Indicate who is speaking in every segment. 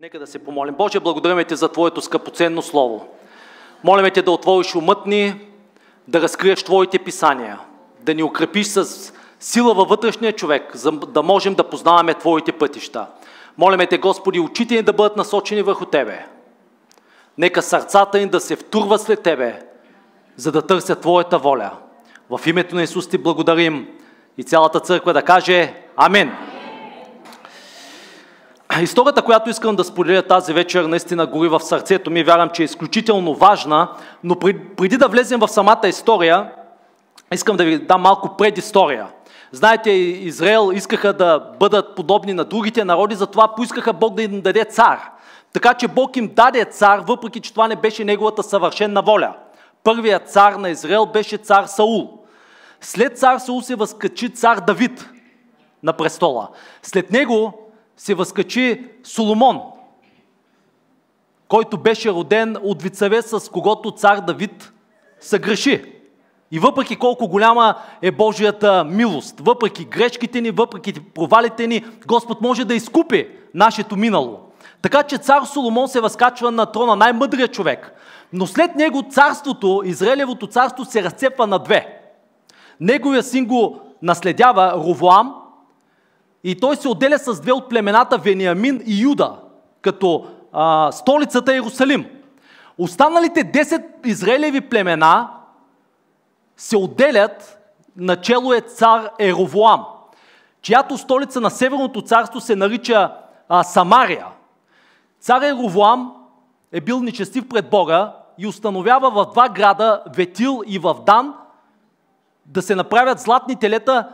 Speaker 1: Нека да се помолим. Боже, благодарим Ти за Твоето скъпоценно Слово. Молиме Те да отвориш умът ни, да разкриеш Твоите писания, да ни укрепиш с сила във вътрешния човек, за да можем да познаваме Твоите пътища. Молиме Те, Господи, очите ни да бъдат насочени върху Тебе. Нека сърцата ни да се втурва след Тебе, за да търсят Твоята воля. В името на Исус Ти благодарим и цялата църква да каже Амин. Историята, която искам да споделя тази вечер, наистина гори в сърцето ми. Вярвам, че е изключително важна, но преди да влезем в самата история, искам да ви дам малко предистория. Знаете, Израел искаха да бъдат подобни на другите народи, затова поискаха Бог да им даде цар. Така че Бог им даде цар, въпреки че това не беше неговата съвършенна воля. Първият цар на Израел беше цар Саул. След цар Саул се възкачи цар Давид на престола. След него се възкачи Соломон, който беше роден от вицеве, с когото цар Давид съгреши. И въпреки колко голяма е Божията милост, въпреки грешките ни, въпреки провалите ни, Господ може да изкупи нашето минало. Така че цар Соломон се възкачва на трона, най-мъдрият човек. Но след него царството, Израелевото царство се разцепва на две. Неговия син го наследява Ровоам, и той се отделя с две от племената Вениамин и Юда, като а, столицата Иерусалим. Останалите 10 израелеви племена се отделят, начало е цар Еровоам, чиято столица на Северното царство се нарича а, Самария. Цар Еровоам е бил нечестив пред Бога и установява в два града, Ветил и в Дан, да се направят златни телета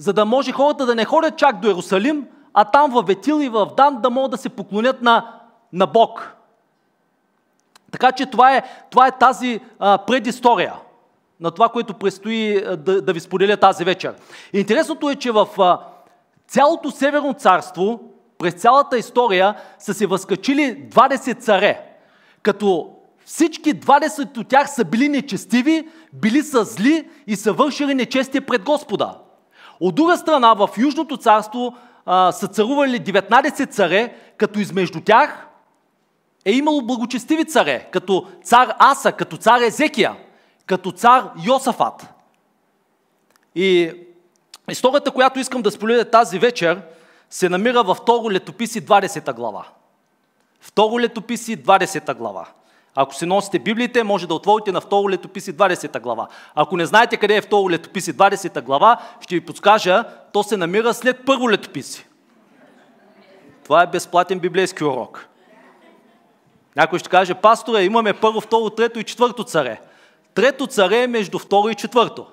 Speaker 1: за да може хората да не ходят чак до Иерусалим, а там в Ветил и в Дан да могат да се поклонят на, на Бог. Така че това е, това е тази а, предистория на това, което предстои да, да ви споделя тази вечер. Интересното е, че в а, цялото Северно царство, през цялата история, са се възкачили 20 царе, като всички 20 от тях са били нечестиви, били са зли и са вършили нечестие пред Господа. От друга страна, в Южното царство а, са царували 19 царе, като измежду тях е имало благочестиви царе, като цар Аса, като цар Езекия, като цар Йосафат. И историята, която искам да споделя тази вечер, се намира във второ летописи 20 глава. Второ летописи 20 глава. Ако си носите Библиите, може да отворите на второ летописи 20 глава. Ако не знаете къде е второ летописи 20 глава, ще ви подскажа, то се намира след първо летописи. Това е безплатен библейски урок. Някой ще каже, пасторе, имаме първо, второ, трето и четвърто царе. Трето царе е между второ и четвърто.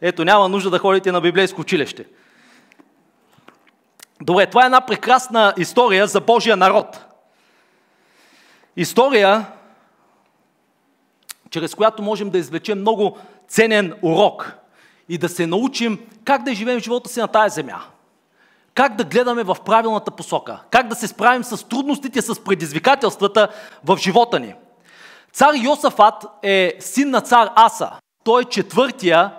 Speaker 1: Ето, няма нужда да ходите на библейско училище. Добре, това е една прекрасна история за Божия народ. История, чрез която можем да извлечем много ценен урок и да се научим как да живеем живота си на тази земя. Как да гледаме в правилната посока. Как да се справим с трудностите, с предизвикателствата в живота ни. Цар Йосафат е син на цар Аса. Той е четвъртия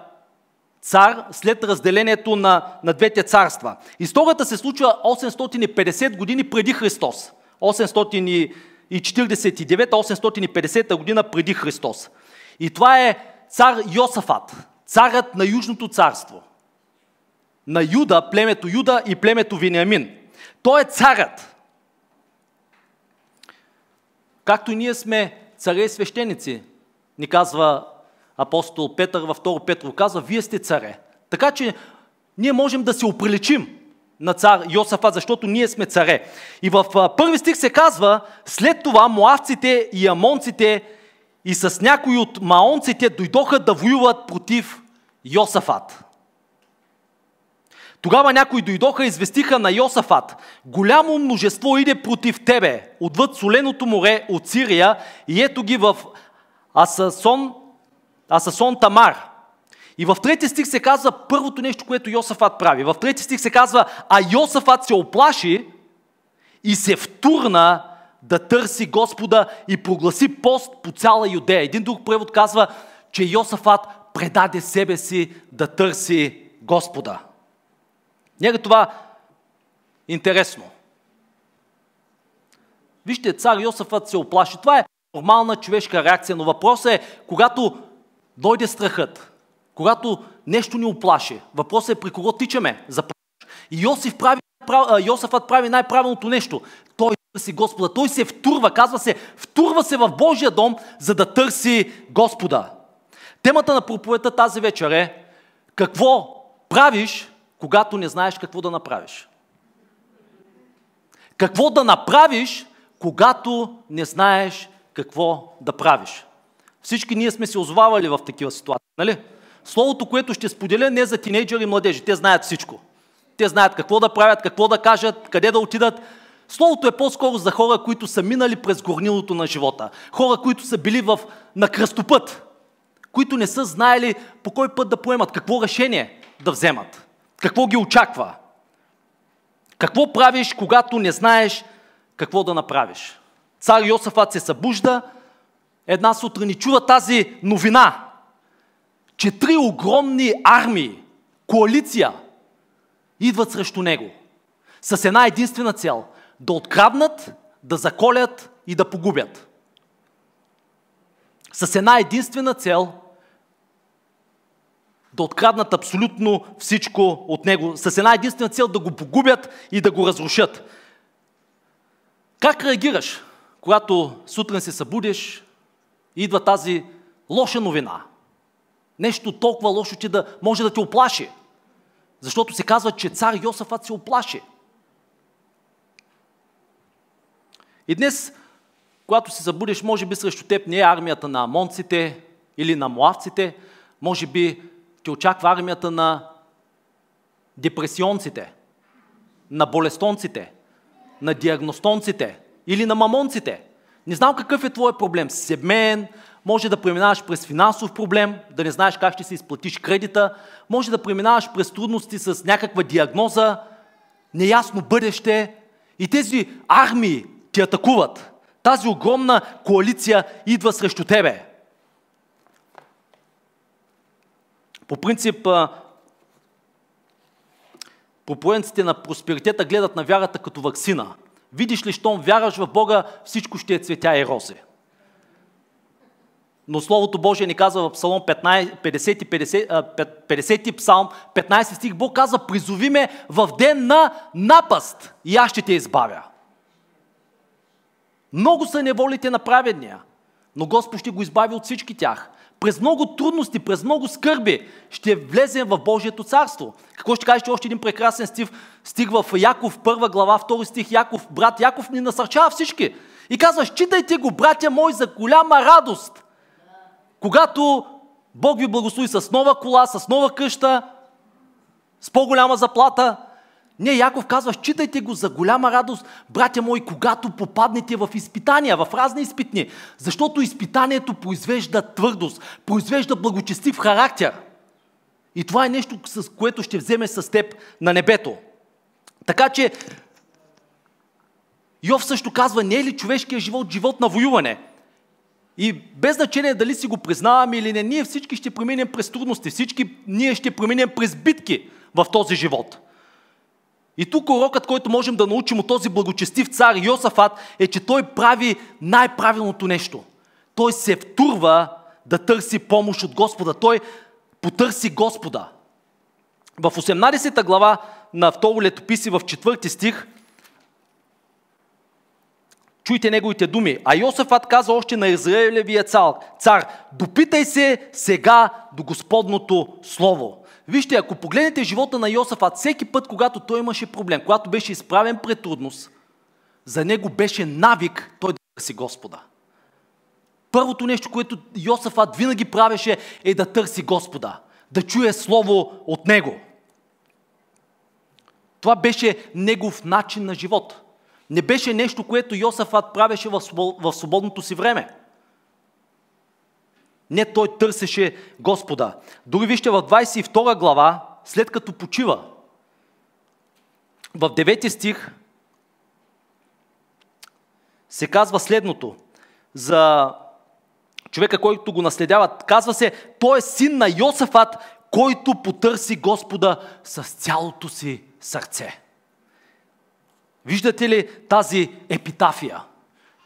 Speaker 1: цар след разделението на, на двете царства. Историята се случва 850 години преди Христос. 800 849-850 година преди Христос. И това е цар Йосафат, царът на Южното царство. На Юда, племето Юда и племето Вениамин. Той е царът. Както и ние сме царе и свещеници, ни казва апостол Петър във 2 Петро, казва, вие сте царе. Така че ние можем да се оприличим на цар Йосафа, защото ние сме царе. И в първи стих се казва, след това муавците и амонците и с някои от маонците дойдоха да воюват против Йосафат. Тогава някои дойдоха и известиха на Йосафат. Голямо множество иде против тебе, отвъд соленото море от Сирия и ето ги в Асасон, Асасон Тамар. И в трети стих се казва първото нещо, което Йосафат прави. В трети стих се казва, а Йосафат се оплаши и се втурна да търси Господа и прогласи пост по цяла Юдея. Един друг превод казва, че Йосафат предаде себе си да търси Господа. Нега това интересно. Вижте, цар Йосафът се оплаши. Това е нормална човешка реакция, но въпросът е, когато дойде страхът, когато нещо ни оплаши, въпросът е при кого тичаме за Йосиф прави, Йосафът прави най-правилното нещо. Той търси Господа. Той се втурва, казва се, втурва се в Божия дом, за да търси Господа. Темата на проповедта тази вечер е какво правиш, когато не знаеш какво да направиш. Какво да направиш, когато не знаеш какво да правиш. Всички ние сме се озвавали в такива ситуации, нали? Словото, което ще споделя, не е за тинейджери и младежи. Те знаят всичко. Те знаят какво да правят, какво да кажат, къде да отидат. Словото е по-скоро за хора, които са минали през горнилото на живота. Хора, които са били в, на кръстопът. Които не са знаели по кой път да поемат, какво решение да вземат. Какво ги очаква. Какво правиш, когато не знаеш какво да направиш? Цар Йосафат се събужда една сутрин и чува тази новина, че три огромни армии, коалиция, идват срещу него. С една единствена цел – да откраднат, да заколят и да погубят. С една единствена цел да откраднат абсолютно всичко от него. С една единствена цел да го погубят и да го разрушат. Как реагираш, когато сутрин се събудиш и идва тази лоша новина? Нещо толкова лошо, че да може да те оплаши. Защото се казва, че цар Йосафат се оплаши. И днес, когато се забудеш, може би срещу теб не е армията на амонците или на муавците, може би те очаква армията на депресионците, на болестонците, на диагностонците или на мамонците. Не знам какъв е твой проблем. Семейен, може да преминаваш през финансов проблем, да не знаеш как ще си изплатиш кредита, може да преминаваш през трудности с някаква диагноза, неясно бъдеще и тези армии ти атакуват. Тази огромна коалиция идва срещу тебе. По принцип, проповедниците на просперитета гледат на вярата като вакцина. Видиш ли, щом вяраш в Бога, всичко ще е цветя и рози. Но Словото Божие ни казва в Псалом 15, 50, 50, 50 псалм, 15 стих, Бог казва, призови ме в ден на напаст и аз ще те избавя. Много са неволите на праведния, но Господ ще го избави от всички тях. През много трудности, през много скърби ще влезем в Божието царство. Какво ще кажете още един прекрасен стих, стих в Яков, първа глава, втори стих, Яков, брат Яков ни насърчава всички. И казва, считайте го, братя мои, за голяма радост, когато Бог ви благослови с нова кола, с нова къща, с по-голяма заплата, не, Яков казва, считайте го за голяма радост, братя мои, когато попаднете в изпитания, в разни изпитни. Защото изпитанието произвежда твърдост, произвежда благочестив характер. И това е нещо, с което ще вземе с теб на небето. Така че, Йов също казва, не е ли човешкият живот живот на воюване? И без значение дали си го признаваме или не, ние всички ще преминем през трудности, всички ние ще преминем през битки в този живот. И тук урокът, който можем да научим от този благочестив цар Йосафат, е, че той прави най-правилното нещо. Той се втурва да търси помощ от Господа. Той потърси Господа. В 18 глава на второ летописи в 4 стих Чуйте неговите думи. А Йосафат каза още на Израилевия цар, цар, допитай се сега до Господното Слово. Вижте, ако погледнете живота на Йосафат, всеки път, когато той имаше проблем, когато беше изправен пред трудност, за него беше навик той да търси Господа. Първото нещо, което Йосафат винаги правеше, е да търси Господа, да чуе Слово от него. Това беше негов начин на живот не беше нещо, което Йосафат правеше в свободното си време. Не, той търсеше Господа. Дори вижте в 22 глава, след като почива, в 9 стих се казва следното за човека, който го наследява. Казва се, той е син на Йосафат, който потърси Господа с цялото си сърце. Виждате ли тази епитафия?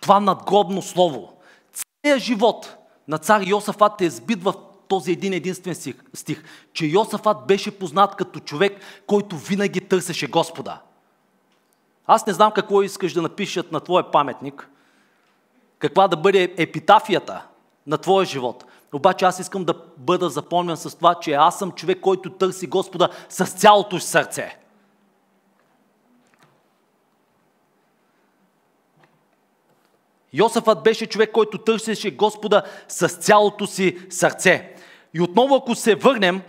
Speaker 1: това надгробно слово. Целият живот на цар Йосафат е сбит в този един единствен стих, че Йосафат беше познат като човек, който винаги търсеше Господа. Аз не знам какво искаш да напишат на твоя паметник, каква да бъде епитафията на твоя живот. Обаче аз искам да бъда запомнен с това, че аз съм човек, който търси Господа с цялото си сърце. Йосафът беше човек, който търсеше Господа с цялото си сърце. И отново, ако се върнем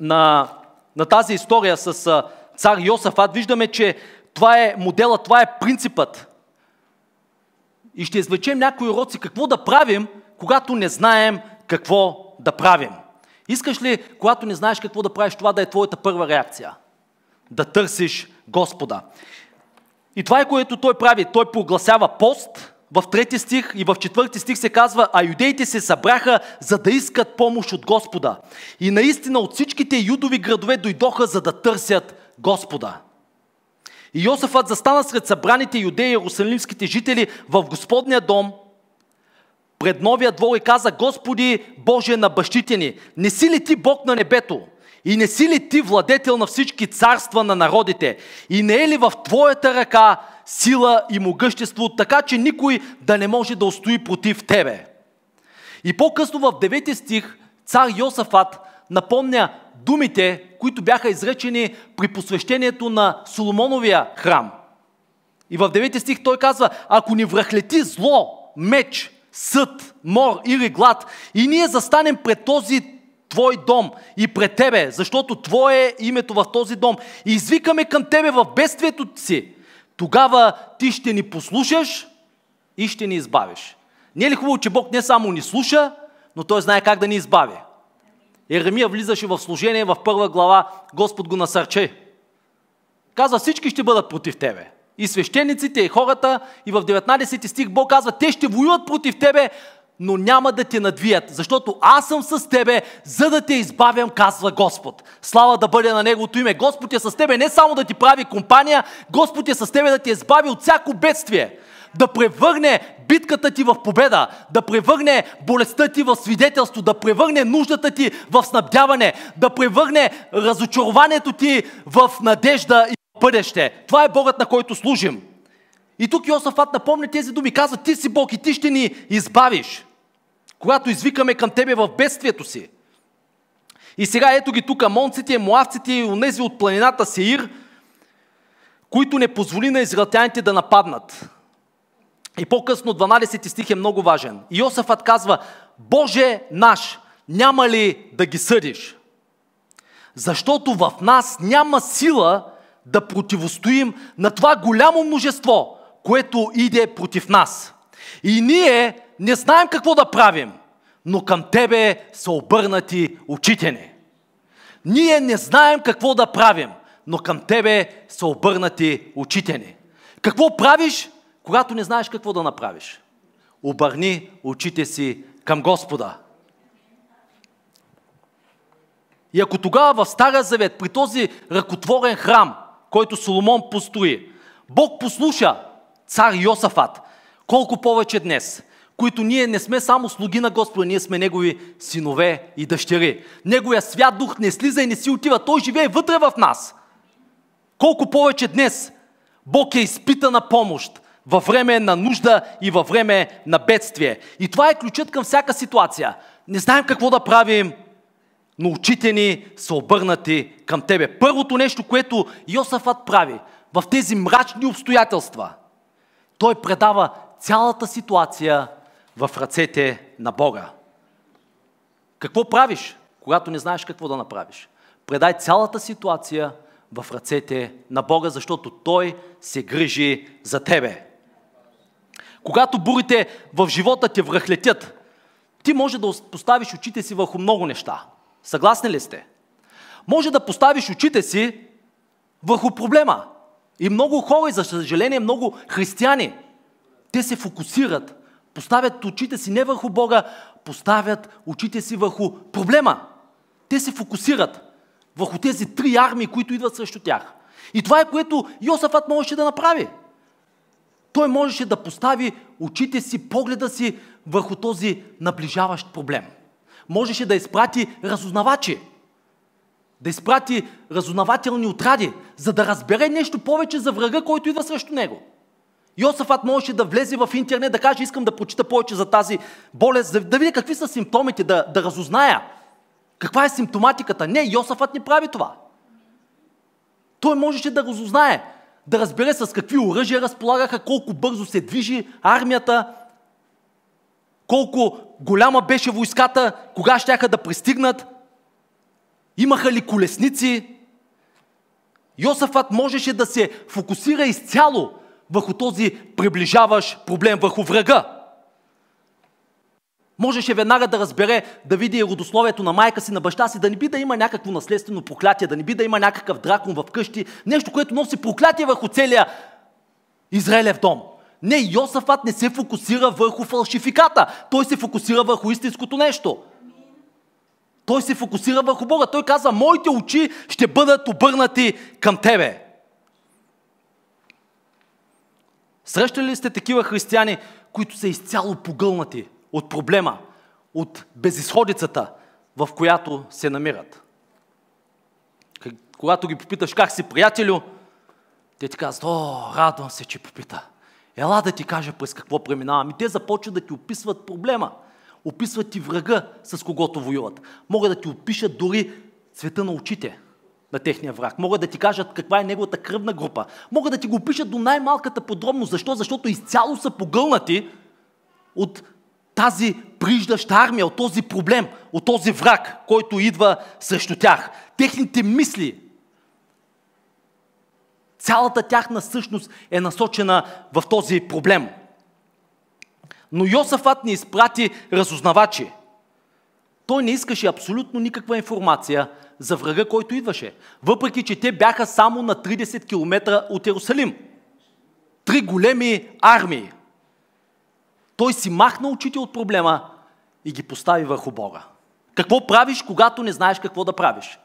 Speaker 1: на, на тази история с цар Йосафат, виждаме, че това е модела, това е принципът. И ще извлечем някои уроци какво да правим, когато не знаем какво да правим. Искаш ли, когато не знаеш какво да правиш, това да е твоята първа реакция? Да търсиш Господа. И това е което той прави. Той прогласява пост, в трети стих и в четвърти стих се казва, а юдеите се събраха, за да искат помощ от Господа. И наистина от всичките юдови градове дойдоха, за да търсят Господа. И Йосафът застана сред събраните юдеи и иерусалимските жители в Господния дом, пред новия двор и каза, Господи Боже на бащите ни, не си ли ти Бог на небето? И не си ли ти владетел на всички царства на народите? И не е ли в Твоята ръка сила и могъщество, така че никой да не може да устои против тебе. И по-късно в 9 стих цар Йосафат напомня думите, които бяха изречени при посвещението на Соломоновия храм. И в 9 стих той казва, ако ни връхлети зло, меч, съд, мор или глад и ние застанем пред този твой дом и пред тебе, защото твое е името в този дом и извикаме към тебе в бедствието си, тогава ти ще ни послушаш и ще ни избавиш. Не е ли хубаво, че Бог не само ни слуша, но Той знае как да ни избави? Еремия влизаше в служение в първа глава, Господ го насърче. Казва, всички ще бъдат против тебе. И свещениците, и хората, и в 19 стих Бог казва, те ще воюват против тебе, но няма да те надвият, защото аз съм с тебе, за да те избавям, казва Господ. Слава да бъде на Неговото име. Господ е с тебе не само да ти прави компания, Господ е с тебе да те избави от всяко бедствие. Да превърне битката ти в победа, да превърне болестта ти в свидетелство, да превърне нуждата ти в снабдяване, да превърне разочарованието ти в надежда и бъдеще. Това е Богът, на който служим. И тук Йосафат напомня тези думи. Казва, ти си Бог и ти ще ни избавиш когато извикаме към Тебе в бедствието си. И сега ето ги тук монците, муавците и онези от планината Сеир, които не позволи на израелтяните да нападнат. И по-късно 12 стих е много важен. Иосафът казва, Боже наш, няма ли да ги съдиш? Защото в нас няма сила да противостоим на това голямо множество, което иде против нас. И ние не знаем какво да правим, но към Тебе са обърнати очите ни. Ние не знаем какво да правим, но към Тебе са обърнати очите ни. Какво правиш, когато не знаеш какво да направиш? Обърни очите си към Господа. И ако тогава в Стария Завет, при този ръкотворен храм, който Соломон построи, Бог послуша цар Йосафат, колко повече днес които ние не сме само слуги на Господа, ние сме Негови синове и дъщери. Неговия свят дух не слиза и не си отива, Той живее вътре в нас. Колко повече днес Бог е изпита на помощ във време на нужда и във време на бедствие. И това е ключът към всяка ситуация. Не знаем какво да правим, но очите ни са обърнати към Тебе. Първото нещо, което Йосафът прави в тези мрачни обстоятелства, той предава цялата ситуация в ръцете на Бога. Какво правиш, когато не знаеш какво да направиш? Предай цялата ситуация в ръцете на Бога, защото Той се грижи за тебе. Когато бурите в живота те връхлетят, ти може да поставиш очите си върху много неща. Съгласни ли сте? Може да поставиш очите си върху проблема. И много хора, и за съжаление много християни, те се фокусират Поставят очите си не върху Бога, поставят очите си върху проблема. Те се фокусират върху тези три армии, които идват срещу тях. И това е което Йосафат можеше да направи. той можеше да постави очите си, погледа си върху този наближаващ проблем. Можеше да изпрати разузнавачи, да изпрати разузнавателни отради, за да разбере нещо повече за врага, който идва срещу него. Йосафат можеше да влезе в интернет, да каже, искам да прочита повече за тази болест, да, да видя какви са симптомите, да, да разузная каква е симптоматиката. Не, Йосафат не прави това. Той можеше да разузнае, да разбере с какви оръжия разполагаха, колко бързо се движи армията, колко голяма беше войската, кога щяха да пристигнат, имаха ли колесници. Йосафат можеше да се фокусира изцяло върху този приближаващ проблем, върху врага. Можеше веднага да разбере, да види родословието на майка си, на баща си, да не би да има някакво наследствено проклятие, да не би да има някакъв дракон в къщи, нещо, което носи проклятие върху целия Израелев дом. Не, Йосафат не се фокусира върху фалшификата. Той се фокусира върху истинското нещо. Той се фокусира върху Бога. Той казва, моите очи ще бъдат обърнати към Тебе. Срещали ли сте такива християни, които са изцяло погълнати от проблема, от безисходицата, в която се намират? Когато ги попиташ как си, приятелю, те ти казват, о, радвам се, че попита. Ела да ти кажа през какво преминавам. И те започват да ти описват проблема. Описват ти врага, с когото воюват. Могат да ти опишат дори цвета на очите на техния враг. Могат да ти кажат каква е неговата кръвна група. Могат да ти го опишат до най-малката подробност. Защо? Защото изцяло са погълнати от тази приждаща армия, от този проблем, от този враг, който идва срещу тях. Техните мисли, цялата тяхна същност е насочена в този проблем. Но Йосафат ни изпрати разузнавачи. Той не искаше абсолютно никаква информация за врага, който идваше. Въпреки, че те бяха само на 30 км от Иерусалим. Три големи армии. Той си махна очите от проблема и ги постави върху Бога. Какво правиш, когато не знаеш какво да правиш?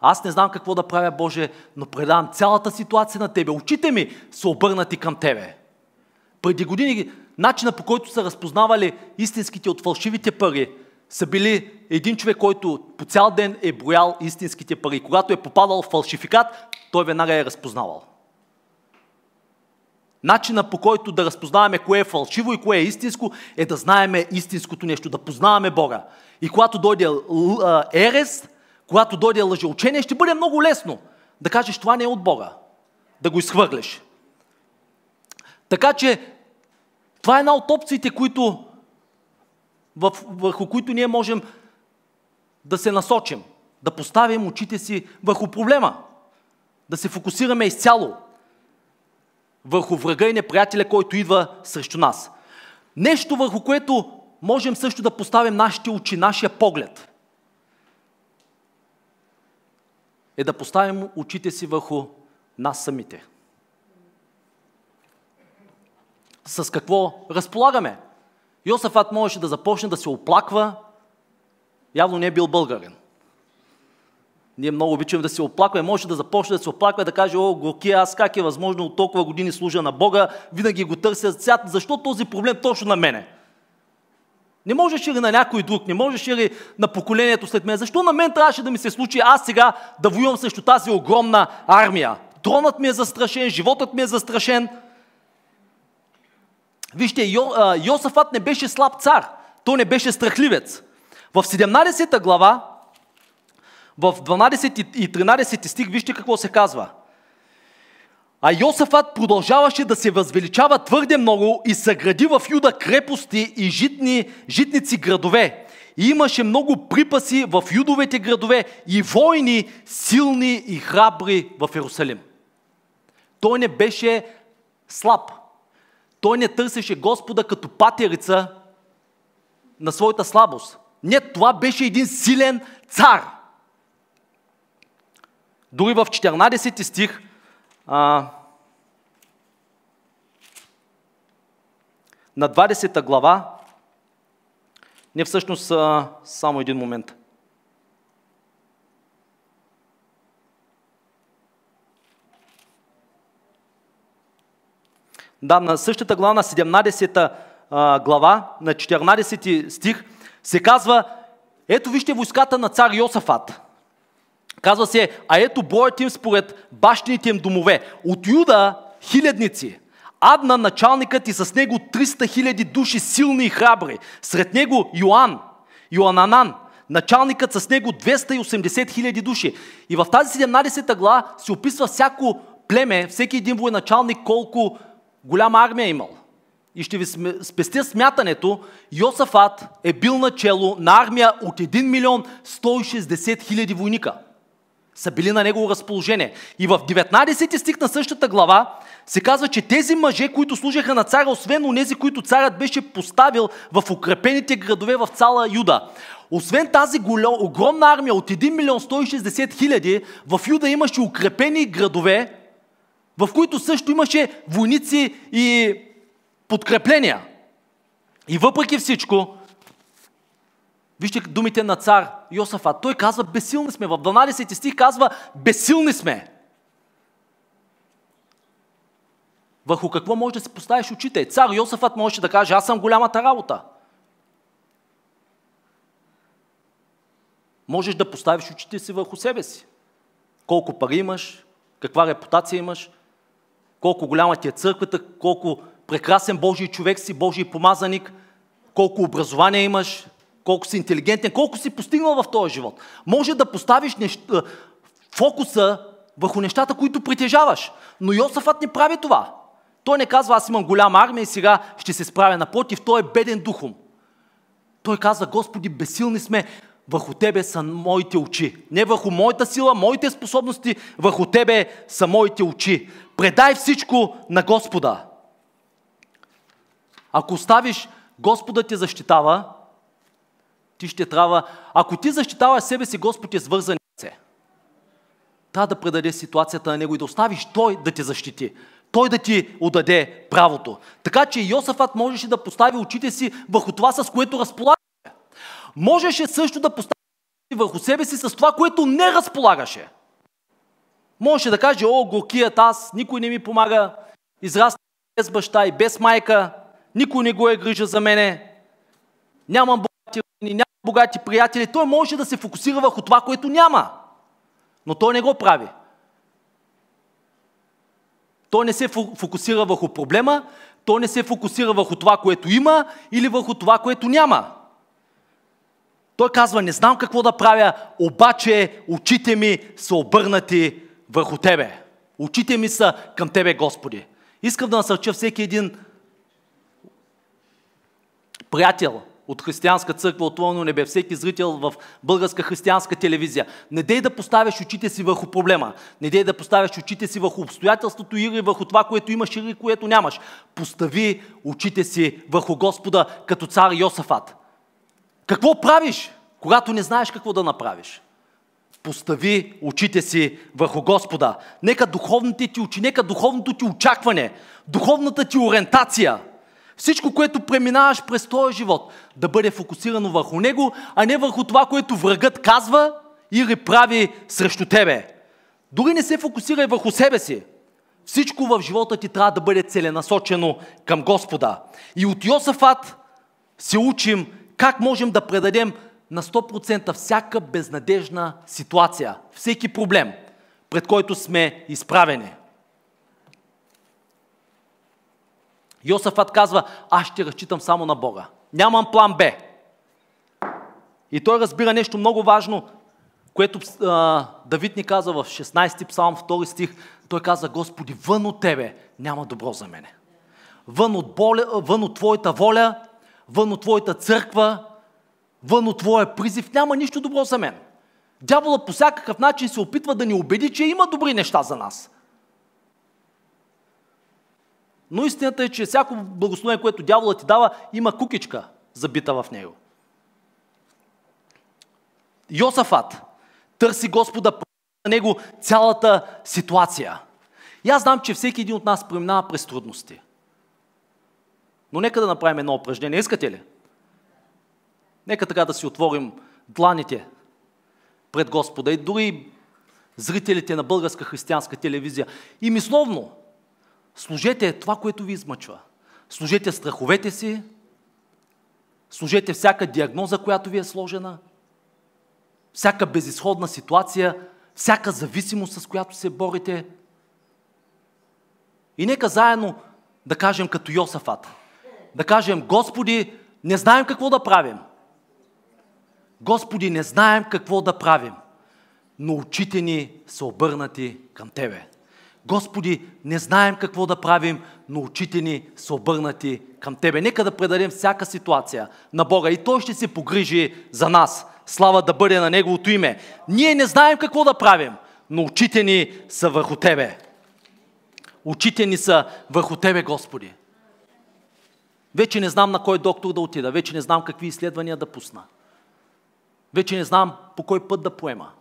Speaker 1: Аз не знам какво да правя, Боже, но предавам цялата ситуация на Тебе. Очите ми са обърнати към Тебе. Преди години начина по който са разпознавали истинските от фалшивите пари, са били един човек, който по цял ден е броял истинските пари. Когато е попадал в фалшификат, той веднага е разпознавал. Начина по който да разпознаваме кое е фалшиво и кое е истинско, е да знаеме истинското нещо, да познаваме Бога. И когато дойде ерес, когато дойде лъжеучение, ще бъде много лесно да кажеш това не е от Бога. Да го изхвърлиш. Така че това е една от опциите, които, върху които ние можем да се насочим. Да поставим очите си върху проблема. Да се фокусираме изцяло върху врага и неприятеля, който идва срещу нас. Нещо върху което можем също да поставим нашите очи, нашия поглед. Е да поставим очите си върху нас самите. С какво разполагаме? Йосафат можеше да започне да се оплаква. Явно не е бил българин. Ние много обичаме да се оплакваме. Може да започне да се оплаква и да каже, о, горки, аз как е възможно от толкова години служа на Бога, винаги го търся. Сега, защо този проблем точно на мене? Не можеше ли на някой друг? Не можеше ли на поколението след мен? Защо на мен трябваше да ми се случи аз сега да воювам срещу тази огромна армия? Тронът ми е застрашен, животът ми е застрашен. Вижте, Йо, а, Йосафат не беше слаб цар. Той не беше страхливец. В 17 глава в 12 и 13 стих вижте какво се казва. А Йосафат продължаваше да се възвеличава твърде много и съгради в Юда крепости и житни, житници градове. И имаше много припаси в юдовете градове и войни силни и храбри в Иерусалим. Той не беше слаб. Той не търсеше Господа като патерица на своята слабост. Не, това беше един силен цар. Дори в 14 стих а, на 20 глава, не всъщност а, само един момент. Да, на същата глава, на 17 глава, на 14 стих, се казва, ето вижте войската на цар Йосафат. Казва се, а ето броят им според бащините им домове. От Юда хилядници, Адна началникът и с него 300 хиляди души силни и храбри. Сред него Йоан, Йоананан, началникът с него 280 хиляди души. И в тази 17 глава се описва всяко племе, всеки един военачалник колко голяма армия е имал. И ще ви спестя смятането, Йосафат е бил начало на армия от 1 милион 160 хиляди войника. Са били на негово разположение. И в 19 стих на същата глава се казва, че тези мъже, които служаха на царя, освен онези, които царят беше поставил в укрепените градове в цяла Юда. Освен тази огромна армия от 1 милион 160 хиляди, в Юда имаше укрепени градове, в които също имаше войници и подкрепления. И въпреки всичко, вижте думите на цар Йосафат. Той казва, безсилни сме. В 12 стих казва, безсилни сме. Върху какво може да си поставиш очите? Цар Йосафат може да каже, аз съм голямата работа. Можеш да поставиш очите си върху себе си. Колко пари имаш, каква репутация имаш, колко голяма ти е църквата, колко прекрасен Божий човек си, Божий помазаник, колко образование имаш, колко си интелигентен, колко си постигнал в този живот. Може да поставиш неща, фокуса върху нещата, които притежаваш. Но Йосафът не прави това. Той не казва, аз имам голяма армия и сега ще се справя. Напротив, той е беден духом. Той казва, Господи, безсилни сме, върху Тебе са моите очи. Не върху моята сила, моите способности, върху Тебе са моите очи. Предай всичко на Господа. Ако оставиш Господа те защитава, ти ще трябва... Ако ти защитаваш себе си, Господ е свързан се. Трябва да предаде ситуацията на Него и да оставиш Той да те защити. Той да ти отдаде правото. Така че Йосафат можеше да постави очите си върху това, с което разполага. Можеше също да постави върху себе си с това, което не разполагаше. Можеше да каже, о, горкият аз, никой не ми помага, израснах без баща и без майка, никой не го е грижа за мене, нямам богати родини, нямам богати приятели. Той може да се фокусира върху това, което няма. Но той не го прави. Той не се фокусира върху проблема, той не се фокусира върху това, което има или върху това, което няма. Той казва, не знам какво да правя, обаче очите ми са обърнати върху Тебе. Очите ми са към Тебе, Господи. Искам да насърча всеки един приятел от християнска църква от Лоно небе, всеки зрител в българска християнска телевизия. Не дей да поставяш очите си върху проблема. Не дей да поставяш очите си върху обстоятелството или върху това, което имаш или което нямаш. Постави очите си върху Господа като цар Йосафат. Какво правиш, когато не знаеш какво да направиш? Постави очите си върху Господа. Нека духовните ти очи, нека духовното ти очакване, духовната ти ориентация, всичко, което преминаваш през този живот, да бъде фокусирано върху него, а не върху това, което врагът казва или прави срещу тебе. Дори не се фокусирай върху себе си. Всичко в живота ти трябва да бъде целенасочено към Господа. И от Йосафат се учим как можем да предадем на 100% всяка безнадежна ситуация, всеки проблем, пред който сме изправени. Йосафат казва, аз ще разчитам само на Бога. Нямам план Б. И той разбира нещо много важно, което а, Давид ни каза в 16 псалм, 2 стих. Той каза, Господи, вън от Тебе няма добро за мене. Вън от, боля, вън от Твоята воля, вън от Твоята църква, вън от Твоя призив, няма нищо добро за мен. Дявола по всякакъв начин се опитва да ни убеди, че има добри неща за нас. Но истината е, че всяко благословение, което дявола ти дава, има кукичка забита в него. Йосафат търси Господа на него цялата ситуация. И аз знам, че всеки един от нас преминава през трудности. Но нека да направим едно упражнение. Искате ли? Нека така да си отворим дланите пред Господа и дори зрителите на българска християнска телевизия и мисловно Служете това, което ви измъчва. Служете страховете си, служете всяка диагноза, която ви е сложена, всяка безисходна ситуация, всяка зависимост, с която се борите. И нека заедно да кажем като Йосафат. Да кажем, Господи, не знаем какво да правим. Господи, не знаем какво да правим, но очите ни са обърнати към Тебе. Господи, не знаем какво да правим, но очите ни са обърнати към Тебе. Нека да предадем всяка ситуация на Бога и Той ще се погрижи за нас. Слава да бъде на Неговото име. Ние не знаем какво да правим, но очите ни са върху Тебе. Очите ни са върху Тебе, Господи. Вече не знам на кой доктор да отида, вече не знам какви изследвания да пусна. Вече не знам по кой път да поема.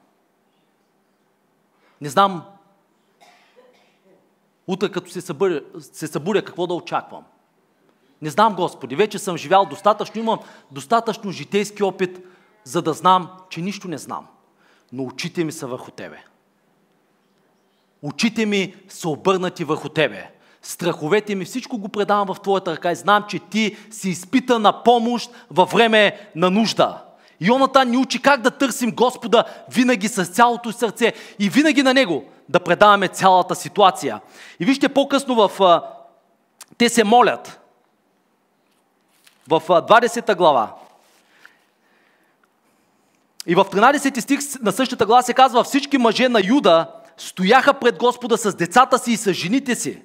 Speaker 1: Не знам утре като се събудя, се събудя какво да очаквам. Не знам, Господи, вече съм живял достатъчно, имам достатъчно житейски опит, за да знам, че нищо не знам. Но очите ми са върху Тебе. Очите ми са обърнати върху Тебе. Страховете ми, всичко го предавам в Твоята ръка и знам, че Ти си изпита на помощ във време на нужда. Йоната ни учи как да търсим Господа винаги с цялото сърце и винаги на Него да предаваме цялата ситуация. И вижте по-късно в... Те се молят. В 20 глава. И в 13 стих на същата глава се казва всички мъже на Юда стояха пред Господа с децата си и с жените си.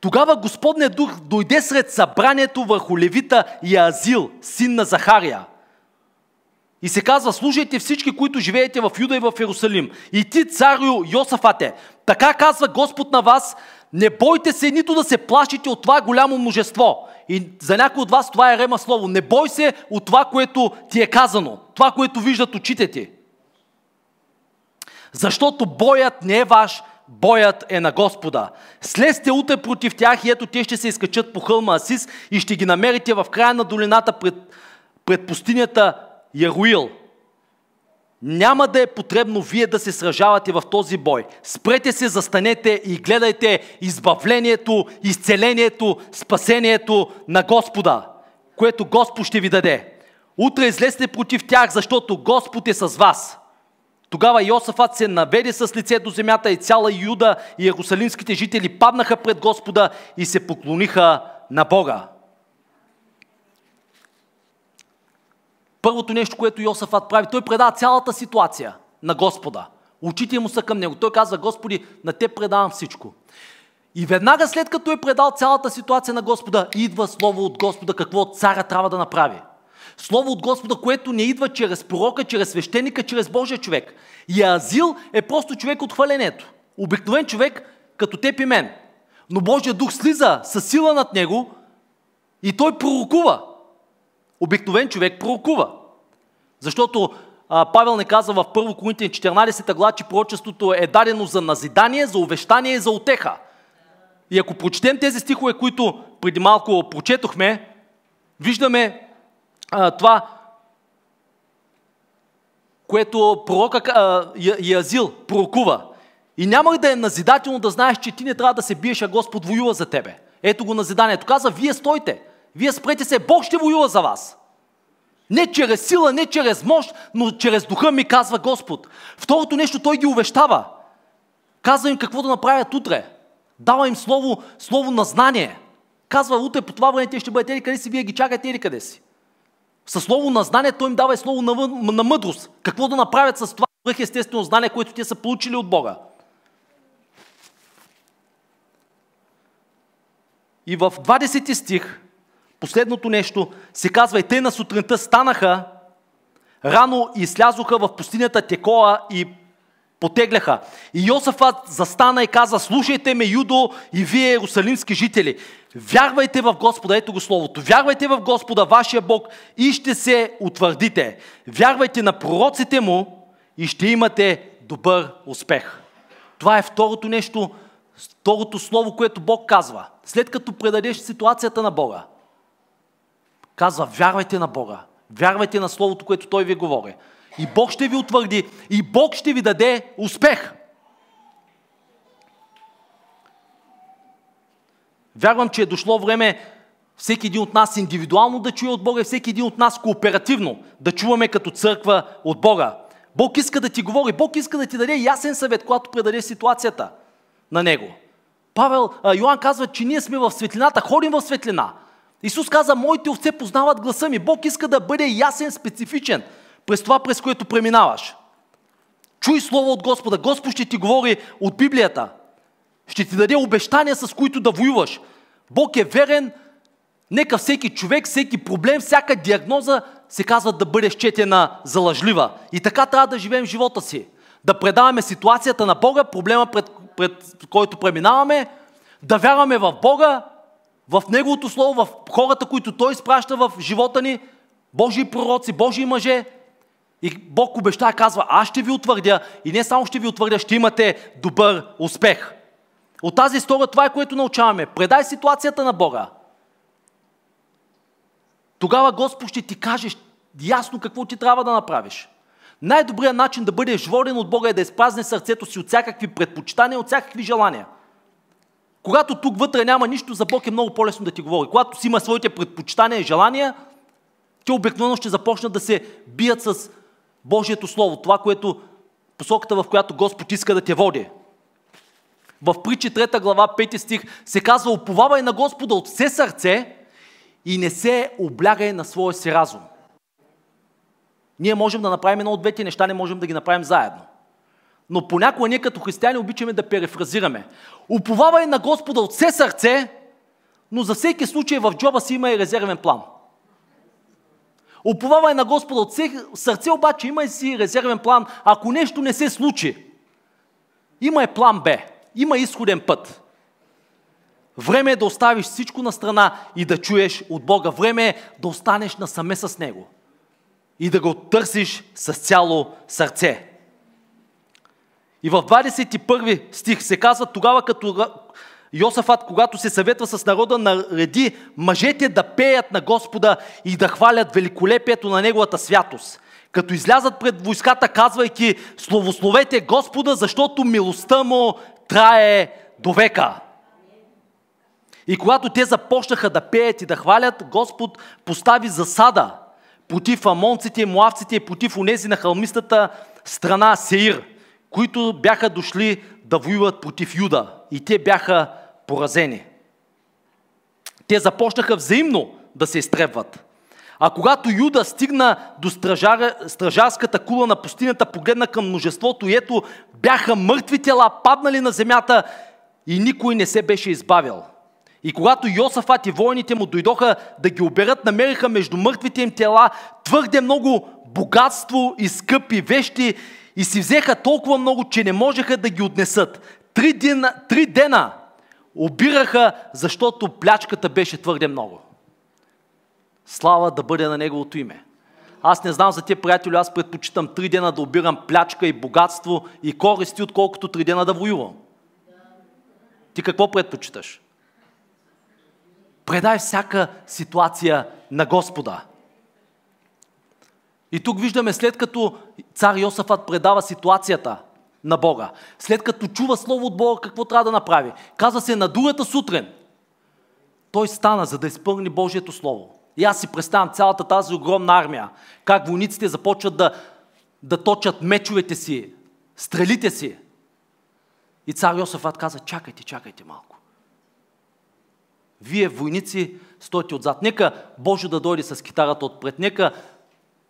Speaker 1: Тогава Господният дух дойде сред събранието върху левита и Азил, син на Захария. И се казва, слушайте всички, които живеете в Юда и в Иерусалим. И ти, царю Йосафате, така казва Господ на вас, не бойте се нито да се плашите от това голямо множество. И за някой от вас това е рема слово. Не бой се от това, което ти е казано. Това, което виждат очите ти. Защото боят не е ваш, боят е на Господа. Слезте утре против тях и ето те ще се изкачат по хълма Асис и ще ги намерите в края на долината пред, пред пустинята Яруил. Няма да е потребно вие да се сражавате в този бой. Спрете се, застанете и гледайте избавлението, изцелението, спасението на Господа, което Господ ще ви даде. Утре излезте против тях, защото Господ е с вас. Тогава Йосафат се наведе с лице до земята и цяла Юда и Иерусалимските жители паднаха пред Господа и се поклониха на Бога. Първото нещо, което Йосафат прави, той предава цялата ситуация на Господа. Очите му са към него. Той казва, Господи, на те предавам всичко. И веднага след като е предал цялата ситуация на Господа, идва слово от Господа какво царя трябва да направи. Слово от Господа, което не идва чрез пророка, чрез свещеника, чрез Божия човек. И Азил е просто човек от хвалението. Обикновен човек, като теб и мен. Но Божия дух слиза със сила над него и той пророкува. Обикновен човек пророкува. Защото а, Павел не казва в 1 Коринтин 14 глава, че пророчеството е дадено за назидание, за увещание и за отеха. И ако прочетем тези стихове, които преди малко прочетохме, виждаме а, това, което пророка а, Язил пророкува. И няма да е назидателно да знаеш, че ти не трябва да се биеш, а Господ воюва за тебе. Ето го назиданието. Каза, вие стойте. Вие спрете се, Бог ще воюва за вас. Не чрез сила, не чрез мощ, но чрез духа ми, казва Господ. Второто нещо, Той ги увещава. Казва им какво да направят утре. Дава им слово, слово на знание. Казва, утре по това време те ще бъдете или къде си, вие ги чакате или къде си. Със слово на знание той им дава и слово на, на мъдрост. Какво да направят с това естествено знание, което те са получили от Бога. И в 20 стих Последното нещо се казва и те на сутринта станаха рано и слязоха в пустинята Текоа и потегляха. И Йосафат застана и каза, слушайте ме, Юдо и вие, Иерусалимски жители, вярвайте в Господа, ето го словото, вярвайте в Господа, вашия Бог и ще се утвърдите. Вярвайте на пророците му и ще имате добър успех. Това е второто нещо, второто слово, което Бог казва. След като предадеш ситуацията на Бога, Казва, вярвайте на Бога. Вярвайте на Словото, което Той ви говори. И Бог ще ви утвърди. И Бог ще ви даде успех. Вярвам, че е дошло време всеки един от нас индивидуално да чуе от Бога и всеки един от нас кооперативно да чуваме като църква от Бога. Бог иска да ти говори, Бог иска да ти даде ясен съвет, когато предаде ситуацията на Него. Павел, Йоан казва, че ние сме в светлината, ходим в светлина. Исус каза, моите овце познават гласа ми. Бог иска да бъде ясен, специфичен през това, през което преминаваш. Чуй Слово от Господа. Господ ще ти говори от Библията. Ще ти даде обещания, с които да воюваш. Бог е верен. Нека всеки човек, всеки проблем, всяка диагноза се казва да бъде щетена за лъжлива. И така трябва да живеем живота си. Да предаваме ситуацията на Бога, проблема пред, пред който преминаваме, да вярваме в Бога, в Неговото Слово, в хората, които Той изпраща в живота ни, Божии пророци, Божии мъже. И Бог обещава, казва, аз ще ви утвърдя и не само ще ви утвърдя, ще имате добър успех. От тази история това е което научаваме. Предай ситуацията на Бога. Тогава Господ ще ти каже ясно какво ти трябва да направиш. Най-добрият начин да бъдеш воден от Бога е да изпразне сърцето си от всякакви предпочитания, от всякакви желания. Когато тук вътре няма нищо, за Бог е много по-лесно да ти говори. Когато си има своите предпочитания и желания, те обикновено ще започнат да се бият с Божието Слово. Това, което посоката, в която Господ иска да те води. В притчи 3 глава 5 стих се казва Оповавай на Господа от все сърце и не се облягай на своя си разум. Ние можем да направим едно от двете неща, не можем да ги направим заедно. Но понякога ние като християни обичаме да перефразираме. Уповавай на Господа от все сърце, но за всеки случай в джоба си има и резервен план. Уповавай на Господа от все сърце, обаче има и си резервен план. Ако нещо не се случи, има и план Б. Има изходен път. Време е да оставиш всичко на страна и да чуеш от Бога. Време е да останеш насаме с Него и да го търсиш с цяло сърце. И в 21 стих се казва тогава, като Йосафат, когато се съветва с народа, нареди мъжете да пеят на Господа и да хвалят великолепието на Неговата святост. Като излязат пред войската, казвайки, словословете Господа, защото милостта му трае до века. И когато те започнаха да пеят и да хвалят, Господ постави засада против амонците, муавците и против унези на халмистата страна Сеир, които бяха дошли да воюват против Юда. И те бяха поразени. Те започнаха взаимно да се изтребват. А когато Юда стигна до стражар, стражарската кула на пустинята, погледна към множеството и ето бяха мъртви тела, паднали на земята и никой не се беше избавил. И когато Йосафат и воините му дойдоха да ги оберат, намериха между мъртвите им тела твърде много богатство и скъпи вещи и си взеха толкова много, че не можеха да ги отнесат. Три дена, три дена обираха, защото плячката беше твърде много. Слава да бъде на Неговото име. Аз не знам за те, приятели, аз предпочитам три дена да обирам плячка и богатство и користи, отколкото три дена да воювам. Ти какво предпочиташ? Предай всяка ситуация на Господа. И тук виждаме, след като цар Йосафат предава ситуацията на Бога, след като чува Слово от Бога, какво трябва да направи? Казва се на другата сутрин. Той стана, за да изпълни Божието Слово. И аз си представям цялата тази огромна армия, как войниците започват да, да точат мечовете си, стрелите си. И цар Йосафат каза, чакайте, чакайте малко. Вие, войници, стойте отзад. Нека Божо да дойде с китарата отпред. Нека,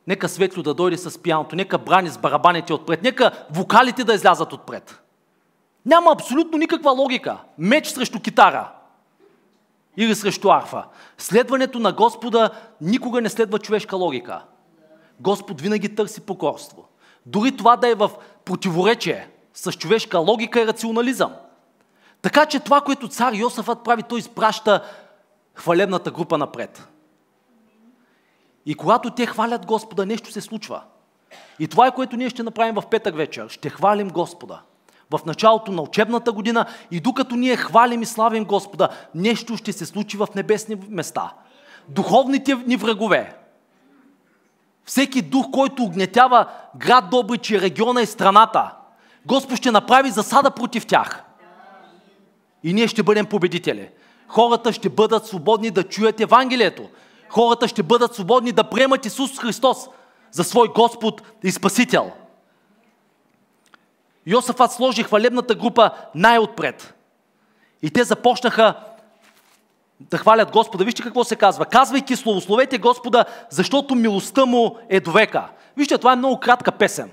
Speaker 1: нека Светло да дойде с пианото. Нека Брани с барабаните отпред. Нека вокалите да излязат отпред. Няма абсолютно никаква логика. Меч срещу китара. Или срещу арфа. Следването на Господа никога не следва човешка логика. Господ винаги търси покорство. Дори това да е в противоречие с човешка логика и рационализъм. Така че това, което цар Йосафът прави, той изпраща хвалебната група напред. И когато те хвалят Господа, нещо се случва. И това е което ние ще направим в петък вечер. Ще хвалим Господа. В началото на учебната година и докато ние хвалим и славим Господа, нещо ще се случи в небесни места. Духовните ни врагове, всеки дух, който огнетява град Добрич и региона и страната, Господ ще направи засада против тях. И ние ще бъдем победители. хората ще бъдат свободни да чуят Евангелието. Хората ще бъдат свободни да приемат Исус Христос за свой Господ и Спасител. Йосафат сложи хвалебната група най-отпред. И те започнаха да хвалят Господа. Вижте какво се казва. Казвайки словословете Господа, защото милостта му е до века. Вижте, това е много кратка песен.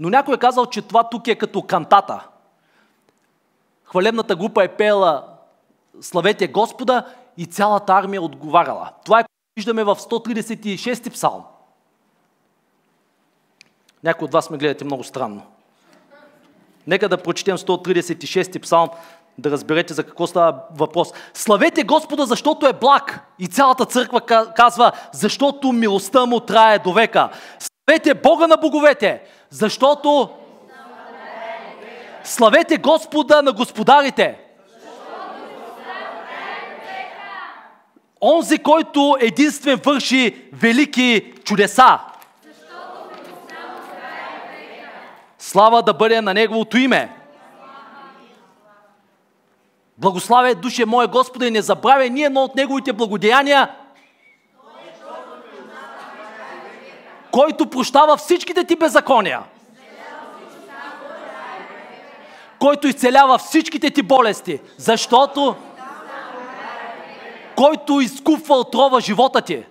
Speaker 1: Но някой е казал, че това тук е като кантата. Хвалебната група е пела Славете Господа и цялата армия отговаряла. Това е което виждаме в 136 псалм. Някои от вас ме гледате много странно. Нека да прочетем 136 псалм, да разберете за какво става въпрос. Славете Господа, защото е благ. И цялата църква казва, защото милостта му трае до века. Славете Бога на боговете, защото... Славете Господа на господарите. Онзи, който единствен върши велики чудеса. Слава да бъде на Неговото име. Благославя душе мое Господа и не забравя ни едно от Неговите благодеяния, който прощава всичките ти беззакония, който изцелява всичките ти болести, защото който изкупва отрова живота ти.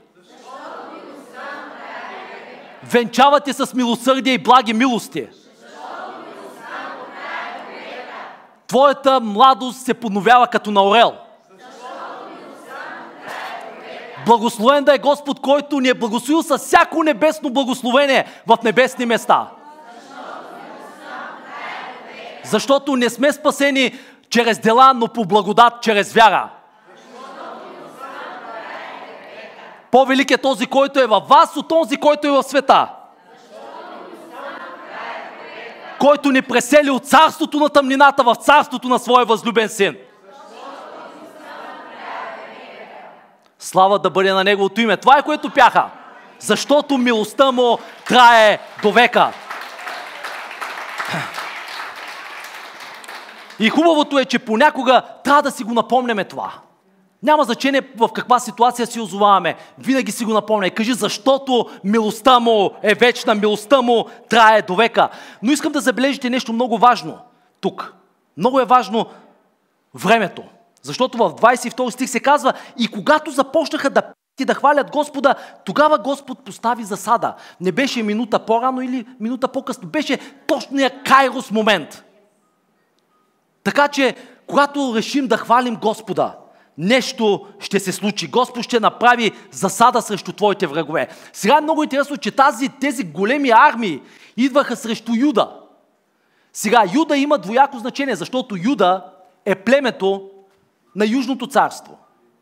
Speaker 1: Венчава ти с милосърдие и благи милости. Твоята младост се подновява като на орел. Благословен да е Господ, който ни е благословил с всяко небесно благословение в небесни места. Защото не сме спасени чрез дела, но по благодат, чрез вяра. По-велик е този, който е във вас, от този, който е в света. Който ни пресели от царството на тъмнината в царството на своя възлюбен син. Слава да бъде на Неговото име. Това е което пяха. Защото милостта му трае до века. И хубавото е, че понякога трябва да си го напомняме това. Няма значение в каква ситуация си озоваваме. Винаги си го напомня. Кажи, защото милостта му е вечна, милостта му трае до века. Но искам да забележите нещо много важно тук. Много е важно времето. Защото в 22 стих се казва, и когато започнаха да и да хвалят Господа, тогава Господ постави засада. Не беше минута по-рано или минута по-късно. Беше точния кайрос момент. Така че, когато решим да хвалим Господа, нещо ще се случи. Господ ще направи засада срещу твоите врагове. Сега е много интересно, че тази, тези големи армии идваха срещу Юда. Сега, Юда има двояко значение, защото Юда е племето на Южното царство,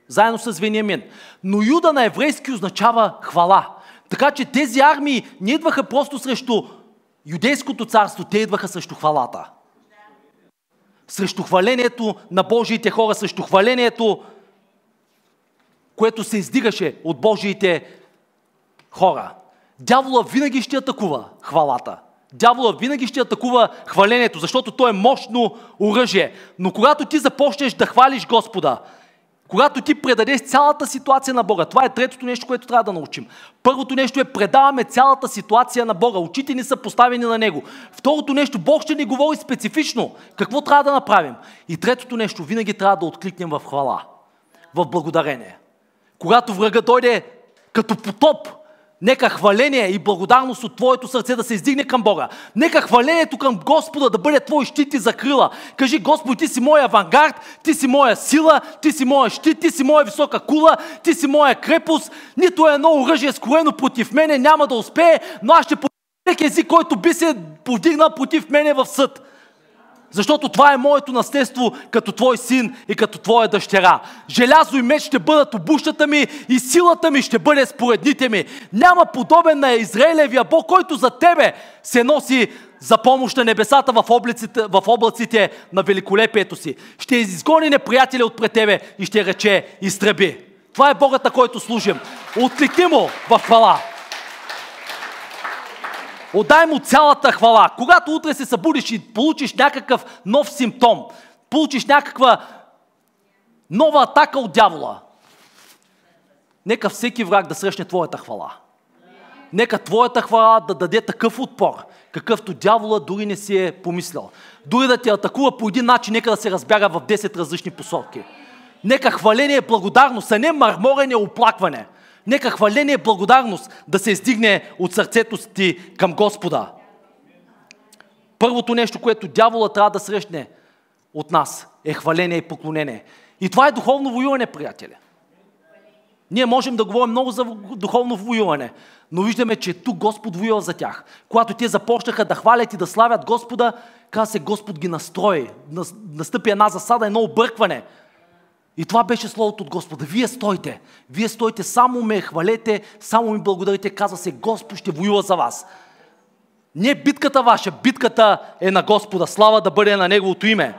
Speaker 1: заедно с Вениамин. Но Юда на еврейски означава хвала. Така че тези армии не идваха просто срещу юдейското царство, те идваха срещу хвалата срещу хвалението на Божиите хора, срещу хвалението, което се издигаше от Божиите хора. Дявола винаги ще атакува хвалата. Дявола винаги ще атакува хвалението, защото то е мощно оръжие. Но когато ти започнеш да хвалиш Господа, когато ти предадеш цялата ситуация на Бога, това е третото нещо, което трябва да научим. Първото нещо е предаваме цялата ситуация на Бога. Очите ни са поставени на Него. Второто нещо, Бог ще ни говори специфично какво трябва да направим. И третото нещо, винаги трябва да откликнем в хвала, в благодарение. Когато врага дойде като потоп, Нека хваление и благодарност от твоето сърце да се издигне към Бога. Нека хвалението към Господа да бъде твой щит и закрила. Кажи, Господи, ти си моя авангард, ти си моя сила, ти си моя щит, ти си моя висока кула, ти си моя крепост. Нито едно оръжие скорено против мене няма да успее, но аз ще всеки език, който би се повдигнал против мене в съд. Защото това е моето наследство като твой син и като твоя дъщеря. Желязо и меч ще бъдат обущата ми и силата ми ще бъде споредните ми. Няма подобен на Израилевия Бог, който за тебе се носи за помощ на небесата в облаците, в облаците на великолепието си. Ще изгони неприятеля от пред тебе и ще рече изтреби. Това е Богът, на който служим. Откликни му в хвала. Отдай му цялата хвала. Когато утре се събудиш и получиш някакъв нов симптом, получиш някаква Нова атака от дявола. Нека всеки враг да срещне твоята хвала. Нека твоята хвала да даде такъв отпор, какъвто дявола дори не си е помислял. Дори да те атакува по един начин, нека да се разбяга в 10 различни посоки. Нека хваление благодарност, а не марморене оплакване. Нека хваление е благодарност да се издигне от сърцето ти към Господа. Първото нещо, което дявола трябва да срещне от нас е хваление и поклонение. И това е духовно воюване, приятели. Ние можем да говорим много за духовно воюване, но виждаме, че тук Господ воюва за тях. Когато те започнаха да хвалят и да славят Господа, каза се Господ ги настрои. Настъпи една засада, едно объркване. И това беше словото от Господа. Вие стойте. Вие стойте, само ме хвалете, само ми благодарите. Казва се, Господ ще воюва за вас. Не битката ваша, битката е на Господа. Слава да бъде на Неговото име.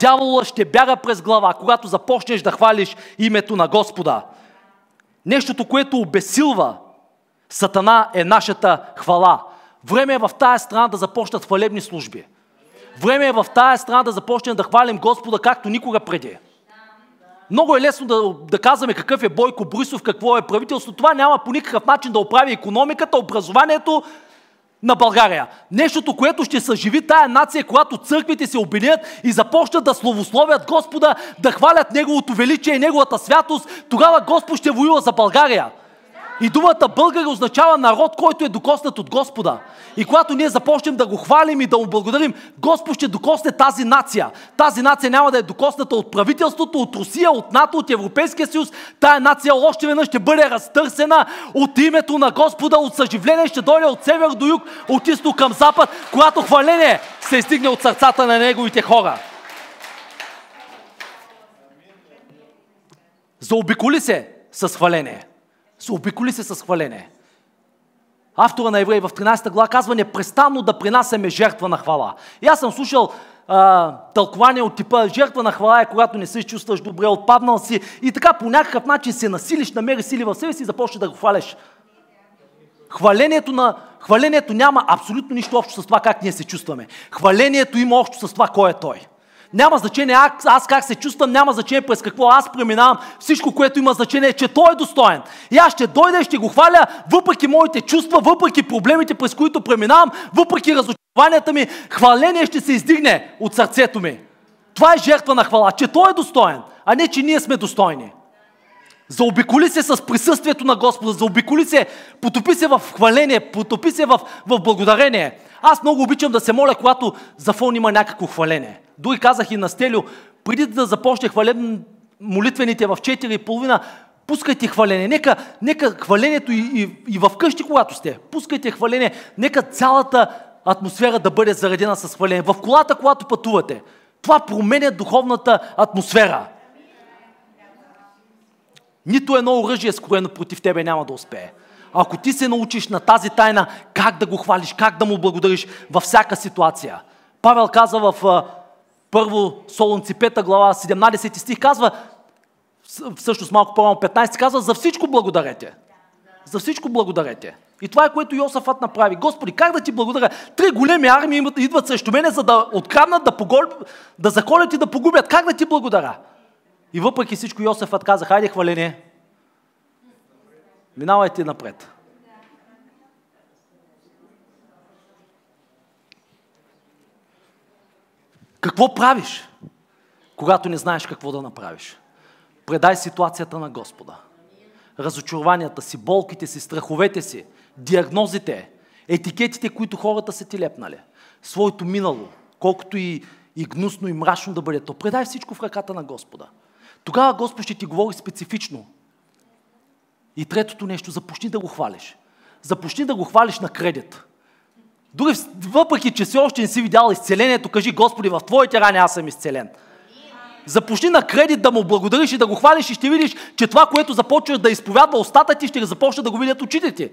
Speaker 1: Дявола ще бяга през глава, когато започнеш да хвалиш името на Господа. Нещото, което обесилва Сатана е нашата хвала. Време е в тая страна да започнат хвалебни служби. Време е в тая страна да започнем да хвалим Господа както никога преди. Много е лесно да, да казваме какъв е Бойко Борисов, какво е правителство. Това няма по никакъв начин да оправи економиката, образованието на България. Нещото, което ще съживи тая нация, когато църквите се обединят и започнат да славословят Господа, да хвалят Неговото величие и Неговата святост, тогава Господ ще воюва за България. И думата българи означава народ, който е докоснат от Господа. И когато ние започнем да го хвалим и да му благодарим, Господ ще докосне тази нация. Тази нация няма да е докосната от правителството, от Русия, от НАТО, от Европейския съюз. Тая нация още веднъж ще бъде разтърсена от името на Господа, от съживление ще дойде от север до юг, от изток към запад, когато хваление се изтигне от сърцата на неговите хора. Заобиколи се с хваление се обиколи се с хвалене. Автора на Евреи в 13 глава казва непрестанно да принасяме жертва на хвала. И аз съм слушал тълкование от типа жертва на хвала е когато не се чувстваш добре, отпаднал си и така по някакъв начин се насилиш, намери сили в себе си и започнеш да го хваляш. Хвалението, на, хвалението няма абсолютно нищо общо с това как ние се чувстваме. Хвалението има общо с това кой е той. Няма значение аз, как се чувствам, няма значение през какво аз преминавам. Всичко, което има значение е, че Той е достоен. И аз ще дойда и ще го хваля, въпреки моите чувства, въпреки проблемите, през които преминавам, въпреки разочарованията ми, хваление ще се издигне от сърцето ми. Това е жертва на хвала, че Той е достоен, а не, че ние сме достойни. Заобиколи се с присъствието на Господа, заобиколи се, потопи се в хваление, потопи се в, в благодарение. Аз много обичам да се моля, когато за фон има някакво хваление. Дори казах и на Стелю, преди да започне хвален молитвените в 4.30, пускайте хваление. Нека, нека хвалението и, и, и в къщи, когато сте, пускайте хваление. Нека цялата атмосфера да бъде заредена с хваление. В колата, когато пътувате. Това променя духовната атмосфера. Нито едно оръжие, скроено против тебе, няма да успее. Ако ти се научиш на тази тайна, как да го хвалиш, как да му благодариш във всяка ситуация. Павел каза в първо Солунци 5 глава 17 стих казва, всъщност малко по-малко 15 казва, за всичко благодарете. За всичко благодарете. И това е което Йосафът направи. Господи, как да ти благодаря? Три големи армии идват срещу мене, за да откраднат, да, погол... да заколят и да погубят. Как да ти благодаря? И въпреки всичко Йосафът каза, хайде хваление. Минавайте напред. Какво правиш, когато не знаеш какво да направиш? Предай ситуацията на Господа. Разочарованията си, болките си, страховете си, диагнозите, етикетите, които хората са ти лепнали, своето минало, колкото и, и гнусно и мрачно да бъде то. Предай всичко в ръката на Господа. Тогава Господ ще ти говори специфично. И третото нещо, започни да го хвалиш. Започни да го хвалиш на кредит. Дори въпреки, че си още не си видял изцелението, кажи, Господи, в Твоите рани аз съм изцелен. Започни на кредит да му благодариш и да го хвалиш и ще видиш, че това, което започваш да изповядва устата ти, ще започне да го видят очите ти.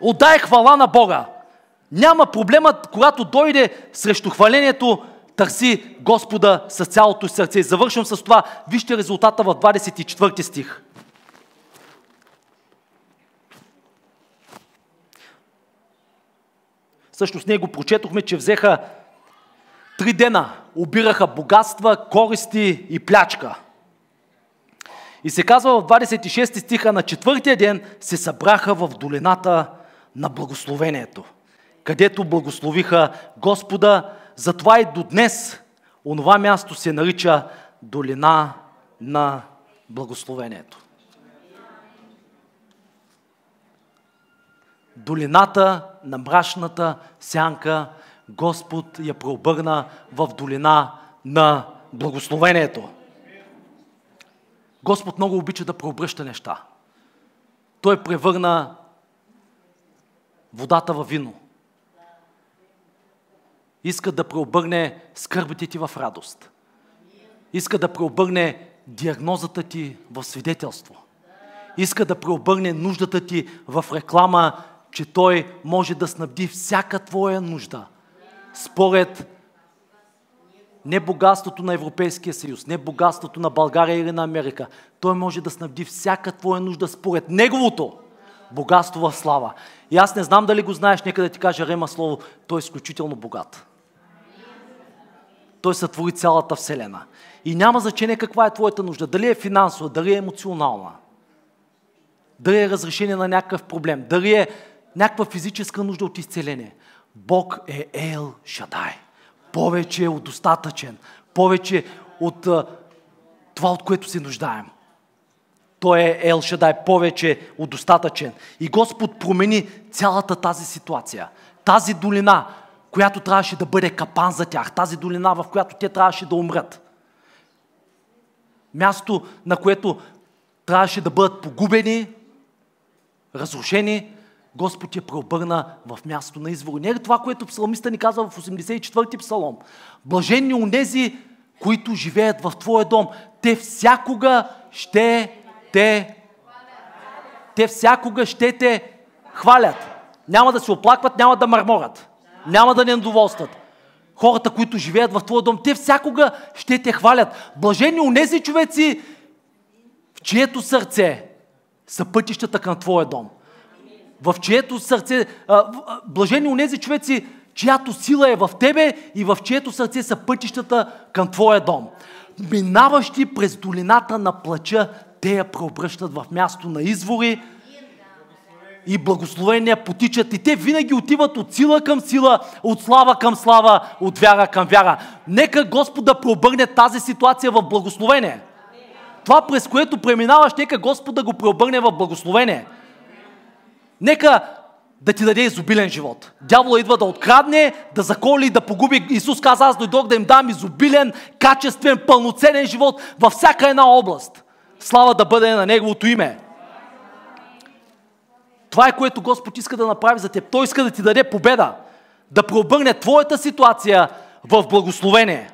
Speaker 1: Отдай хвала на Бога. Няма проблемът, когато дойде срещу хвалението, търси Господа с цялото сърце. И завършвам с това. Вижте резултата в 24 стих. Всъщност ние го прочетохме, че взеха Три дена обираха богатства, користи и плячка. И се казва в 26 стиха, на четвъртия ден се събраха в долината на благословението, където благословиха Господа. Затова и до днес онова място се нарича долина на благословението. Долината на мрачната сянка Господ я преобърна в долина на благословението. Господ много обича да преобръща неща. Той превърна водата във вино. Иска да преобърне скърбите ти в радост. Иска да преобърне диагнозата ти в свидетелство. Иска да преобърне нуждата ти в реклама, че Той може да снабди всяка твоя нужда. Според не богатството на Европейския съюз, не богатството на България или на Америка. Той може да снабди всяка твоя нужда според Неговото богатство в слава. И аз не знам дали го знаеш, нека да ти кажа Рема Слово, той е изключително богат. Той сътвори цялата Вселена. И няма значение каква е твоята нужда. Дали е финансова, дали е емоционална, дали е разрешение на някакъв проблем, дали е някаква физическа нужда от изцеление. Бог е Ел Шадай. Повече от достатъчен. Повече от а, това, от което се нуждаем. Той е Ел Шадай, повече от достатъчен. И Господ промени цялата тази ситуация. Тази долина, която трябваше да бъде капан за тях. Тази долина, в която те трябваше да умрат. Място, на което трябваше да бъдат погубени, разрушени, Господ я преобърна в място на извор. Не е това, което псалмиста ни казва в 84-ти псалом. Блаженни унези, които живеят в Твоя дом. Те всякога ще те те всякога ще те хвалят. Няма да се оплакват, няма да мърморят. Няма да не недоволстват. Хората, които живеят в Твоя дом, те всякога ще те хвалят. Блажени унези човеци, в чието сърце са пътищата към Твоя дом в чието сърце, блажени у нези човеци, чиято сила е в тебе и в чието сърце са пътищата към твоя дом. Минаващи през долината на плача, те я преобръщат в място на извори и благословения потичат. И те винаги отиват от сила към сила, от слава към слава, от вяра към вяра. Нека Господ да преобърне тази ситуация в благословение. Това, през което преминаваш, нека Господ да го преобърне в благословение. Нека да ти даде изобилен живот. Дявола идва да открадне, да заколи, да погуби. Исус каза, аз дойдох да им дам изобилен, качествен, пълноценен живот във всяка една област. Слава да бъде на Неговото име. Това е което Господ иска да направи за теб. Той иска да ти даде победа. Да преобърне твоята ситуация в благословение.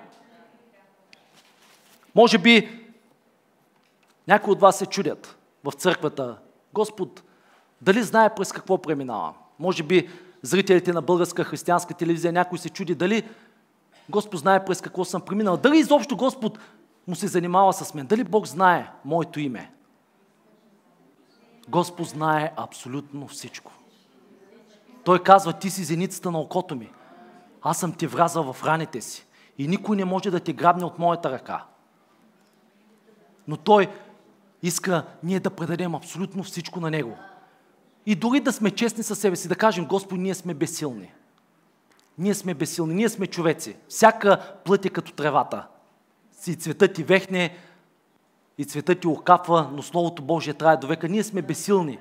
Speaker 1: Може би някои от вас се чудят в църквата. Господ, дали знае през какво преминава? Може би зрителите на българска християнска телевизия някой се чуди дали Господ знае през какво съм преминал. Дали изобщо Господ му се занимава с мен. Дали Бог знае моето име. Господ знае абсолютно всичко. Той казва, ти си зеницата на окото ми. Аз съм ти вразал в раните си. И никой не може да те грабне от моята ръка. Но Той иска ние да предадем абсолютно всичко на Него. И дори да сме честни със себе си, да кажем, Господи, ние сме безсилни. Ние сме безсилни, ние сме човеци. Всяка плът е като тревата. И цветът ти вехне, и цветът ти окапва, но Словото Божие трае до века. Ние сме безсилни.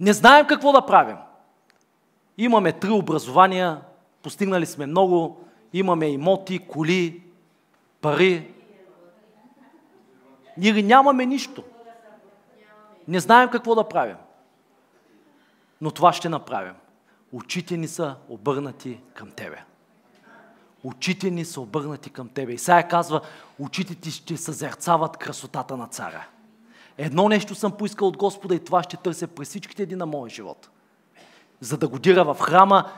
Speaker 1: Не знаем какво да правим. Имаме три образования, постигнали сме много, имаме имоти, коли, пари. Или нямаме нищо. Не знаем какво да правим но това ще направим. Очите ни са обърнати към Тебе. Очите ни са обърнати към Тебе. Исаия казва, очите ти ще съзерцават красотата на царя. Едно нещо съм поискал от Господа и това ще търся през всичките дни на моя живот. За да годира в храма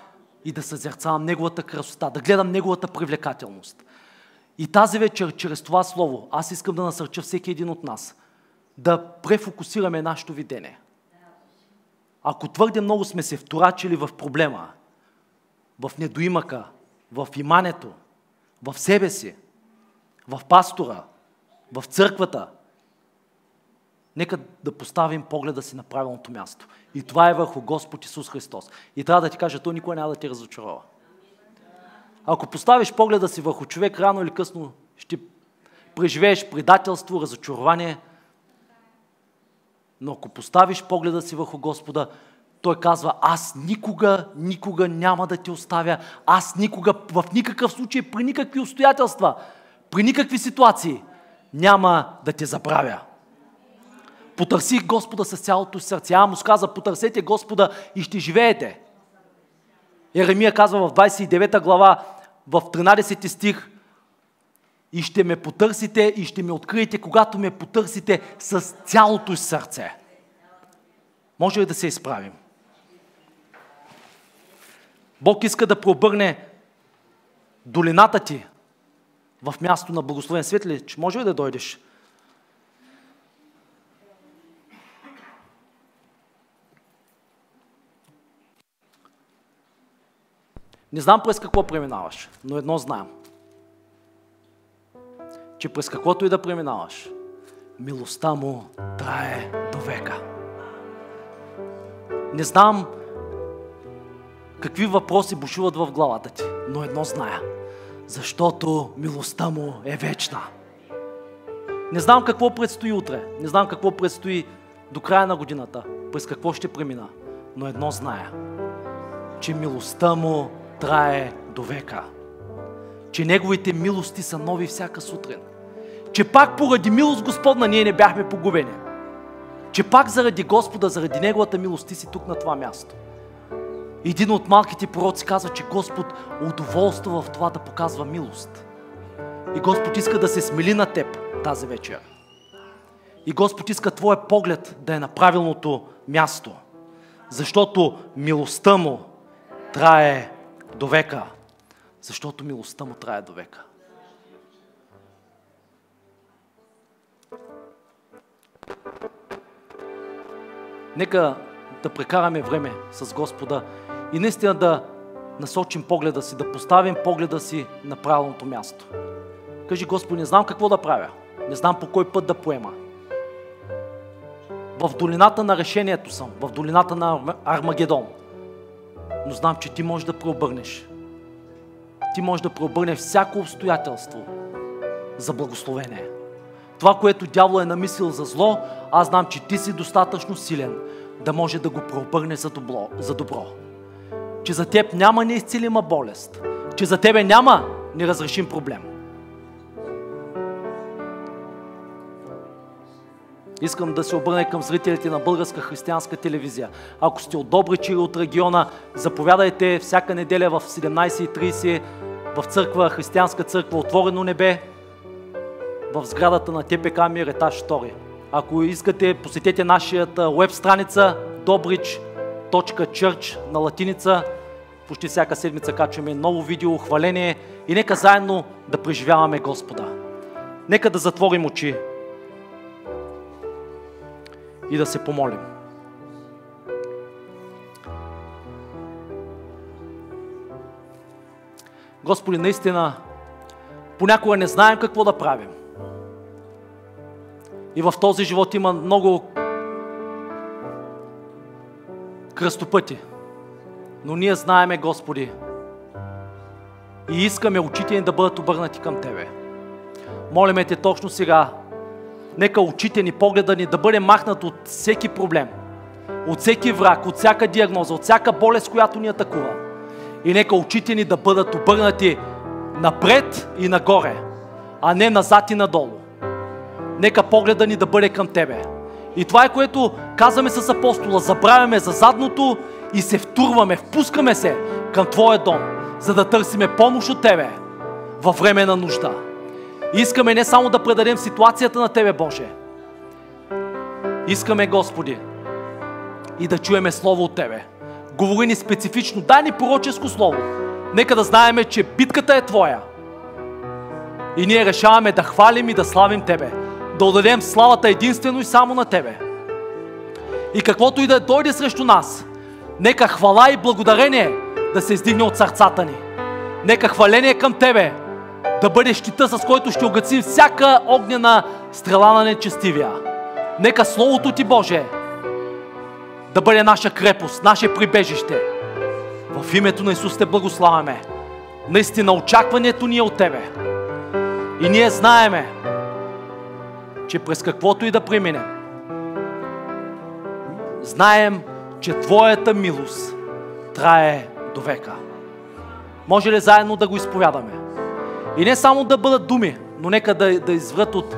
Speaker 1: и да съзерцавам Неговата красота, да гледам Неговата привлекателност. И тази вечер, чрез това слово, аз искам да насърча всеки един от нас да префокусираме нашето видение – ако твърде много сме се вторачили в проблема, в недоимъка, в имането, в себе си, в пастора, в църквата. Нека да поставим погледа си на правилното място. И това е върху Господ Исус Христос. И трябва да ти кажа, той никой няма да ти разочарова. Ако поставиш погледа си върху човек, рано или късно ще преживееш предателство, разочарование. Но ако поставиш погледа си върху Господа, той казва, аз никога, никога няма да те оставя. Аз никога, в никакъв случай, при никакви обстоятелства, при никакви ситуации, няма да те забравя. Потърси Господа с цялото сърце. А му каза, потърсете Господа и ще живеете. Еремия казва в 29 глава, в 13 стих, и ще ме потърсите и ще ме откриете, когато ме потърсите с цялото сърце. Може ли да се изправим? Бог иска да пробърне долината ти в място на благословен свет ли? Че може ли да дойдеш? Не знам през какво преминаваш, но едно знам. Че през каквото и да преминаваш, милостта му трае до века. Не знам какви въпроси бушуват в главата ти, но едно зная. Защото милостта му е вечна. Не знам какво предстои утре, не знам какво предстои до края на годината, през какво ще премина, но едно зная, че милостта му трае до века. Че Неговите милости са нови всяка сутрин. Че пак поради милост Господна ние не бяхме погубени. Че пак заради Господа, заради Неговата милост ти си тук на това място. Един от малките пророци казва, че Господ удоволства в това да показва милост. И Господ иска да се смели на теб тази вечер. И Господ иска твоя поглед да е на правилното място. Защото милостта му трае до века. Защото милостта му трае до века. Нека да прекараме време с Господа и наистина да насочим погледа си, да поставим погледа си на правилното място. Кажи, Господи, не знам какво да правя. Не знам по кой път да поема. В долината на решението съм, в долината на Армагедон но знам, че ти можеш да преобърнеш. Ти можеш да преобърнеш всяко обстоятелство за благословение. Това, което дявол е намислил за зло, аз знам, че ти си достатъчно силен да може да го преобърне за добро. За добро. Че за теб няма неизцелима болест. Че за тебе няма неразрешим проблем. Искам да се обърна към зрителите на Българска християнска телевизия. Ако сте от Добрич или от региона, заповядайте всяка неделя в 17.30 в църква, християнска църква Отворено небе, в сградата на ТПК Мир, етаж 2. Ако искате, посетете нашата веб страница dobrich.church на латиница. Почти всяка седмица качваме ново видео, хваление и нека заедно да преживяваме Господа. Нека да затворим очи и да се помолим. Господи, наистина, понякога не знаем какво да правим. И в този живот има много кръстопъти. Но ние знаеме, Господи, и искаме очите ни да бъдат обърнати към Тебе. Молиме Те точно сега Нека очите ни, погледа ни да бъде махнат от всеки проблем, от всеки враг, от всяка диагноза, от всяка болест, която ни атакува. И нека очите ни да бъдат обърнати напред и нагоре, а не назад и надолу. Нека погледа ни да бъде към Тебе. И това е което казваме с апостола. Забравяме за задното и се втурваме, впускаме се към Твоя дом, за да търсиме помощ от Тебе във време на нужда. Искаме не само да предадем ситуацията на Тебе, Боже. Искаме, Господи, и да чуеме Слово от Тебе. Говори ни специфично, дай ни пророческо Слово. Нека да знаеме, че битката е Твоя. И ние решаваме да хвалим и да славим Тебе. Да отдадем славата единствено и само на Тебе. И каквото и да дойде срещу нас, нека хвала и благодарение да се издигне от сърцата ни. Нека хваление към Тебе да бъде щита, с който ще огъцим всяка огнена стрела на нечестивия. Нека Словото Ти, Боже, да бъде наша крепост, наше прибежище. В името на Исус те благославяме. Наистина очакването ни е от Тебе. И ние знаеме, че през каквото и да преминем, знаем, че Твоята милост трае до века. Може ли заедно да го изповядаме? И не само да бъдат думи, но нека да, да изврат от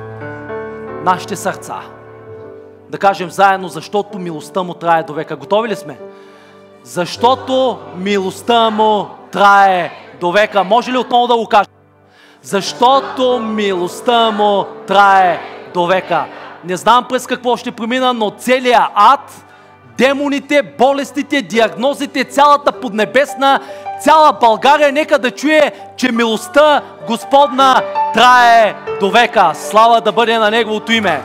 Speaker 1: нашите сърца. Да кажем заедно, защото милостта му трае до века. Готови ли сме? Защото милостта му трае до века. Може ли отново да го кажем? Защото милостта му трае до века. Не знам през какво ще премина, но целият ад, демоните, болестите, диагнозите, цялата поднебесна, цяла България, нека да чуе, че милостта Господна трае до века. Слава да бъде на Неговото име.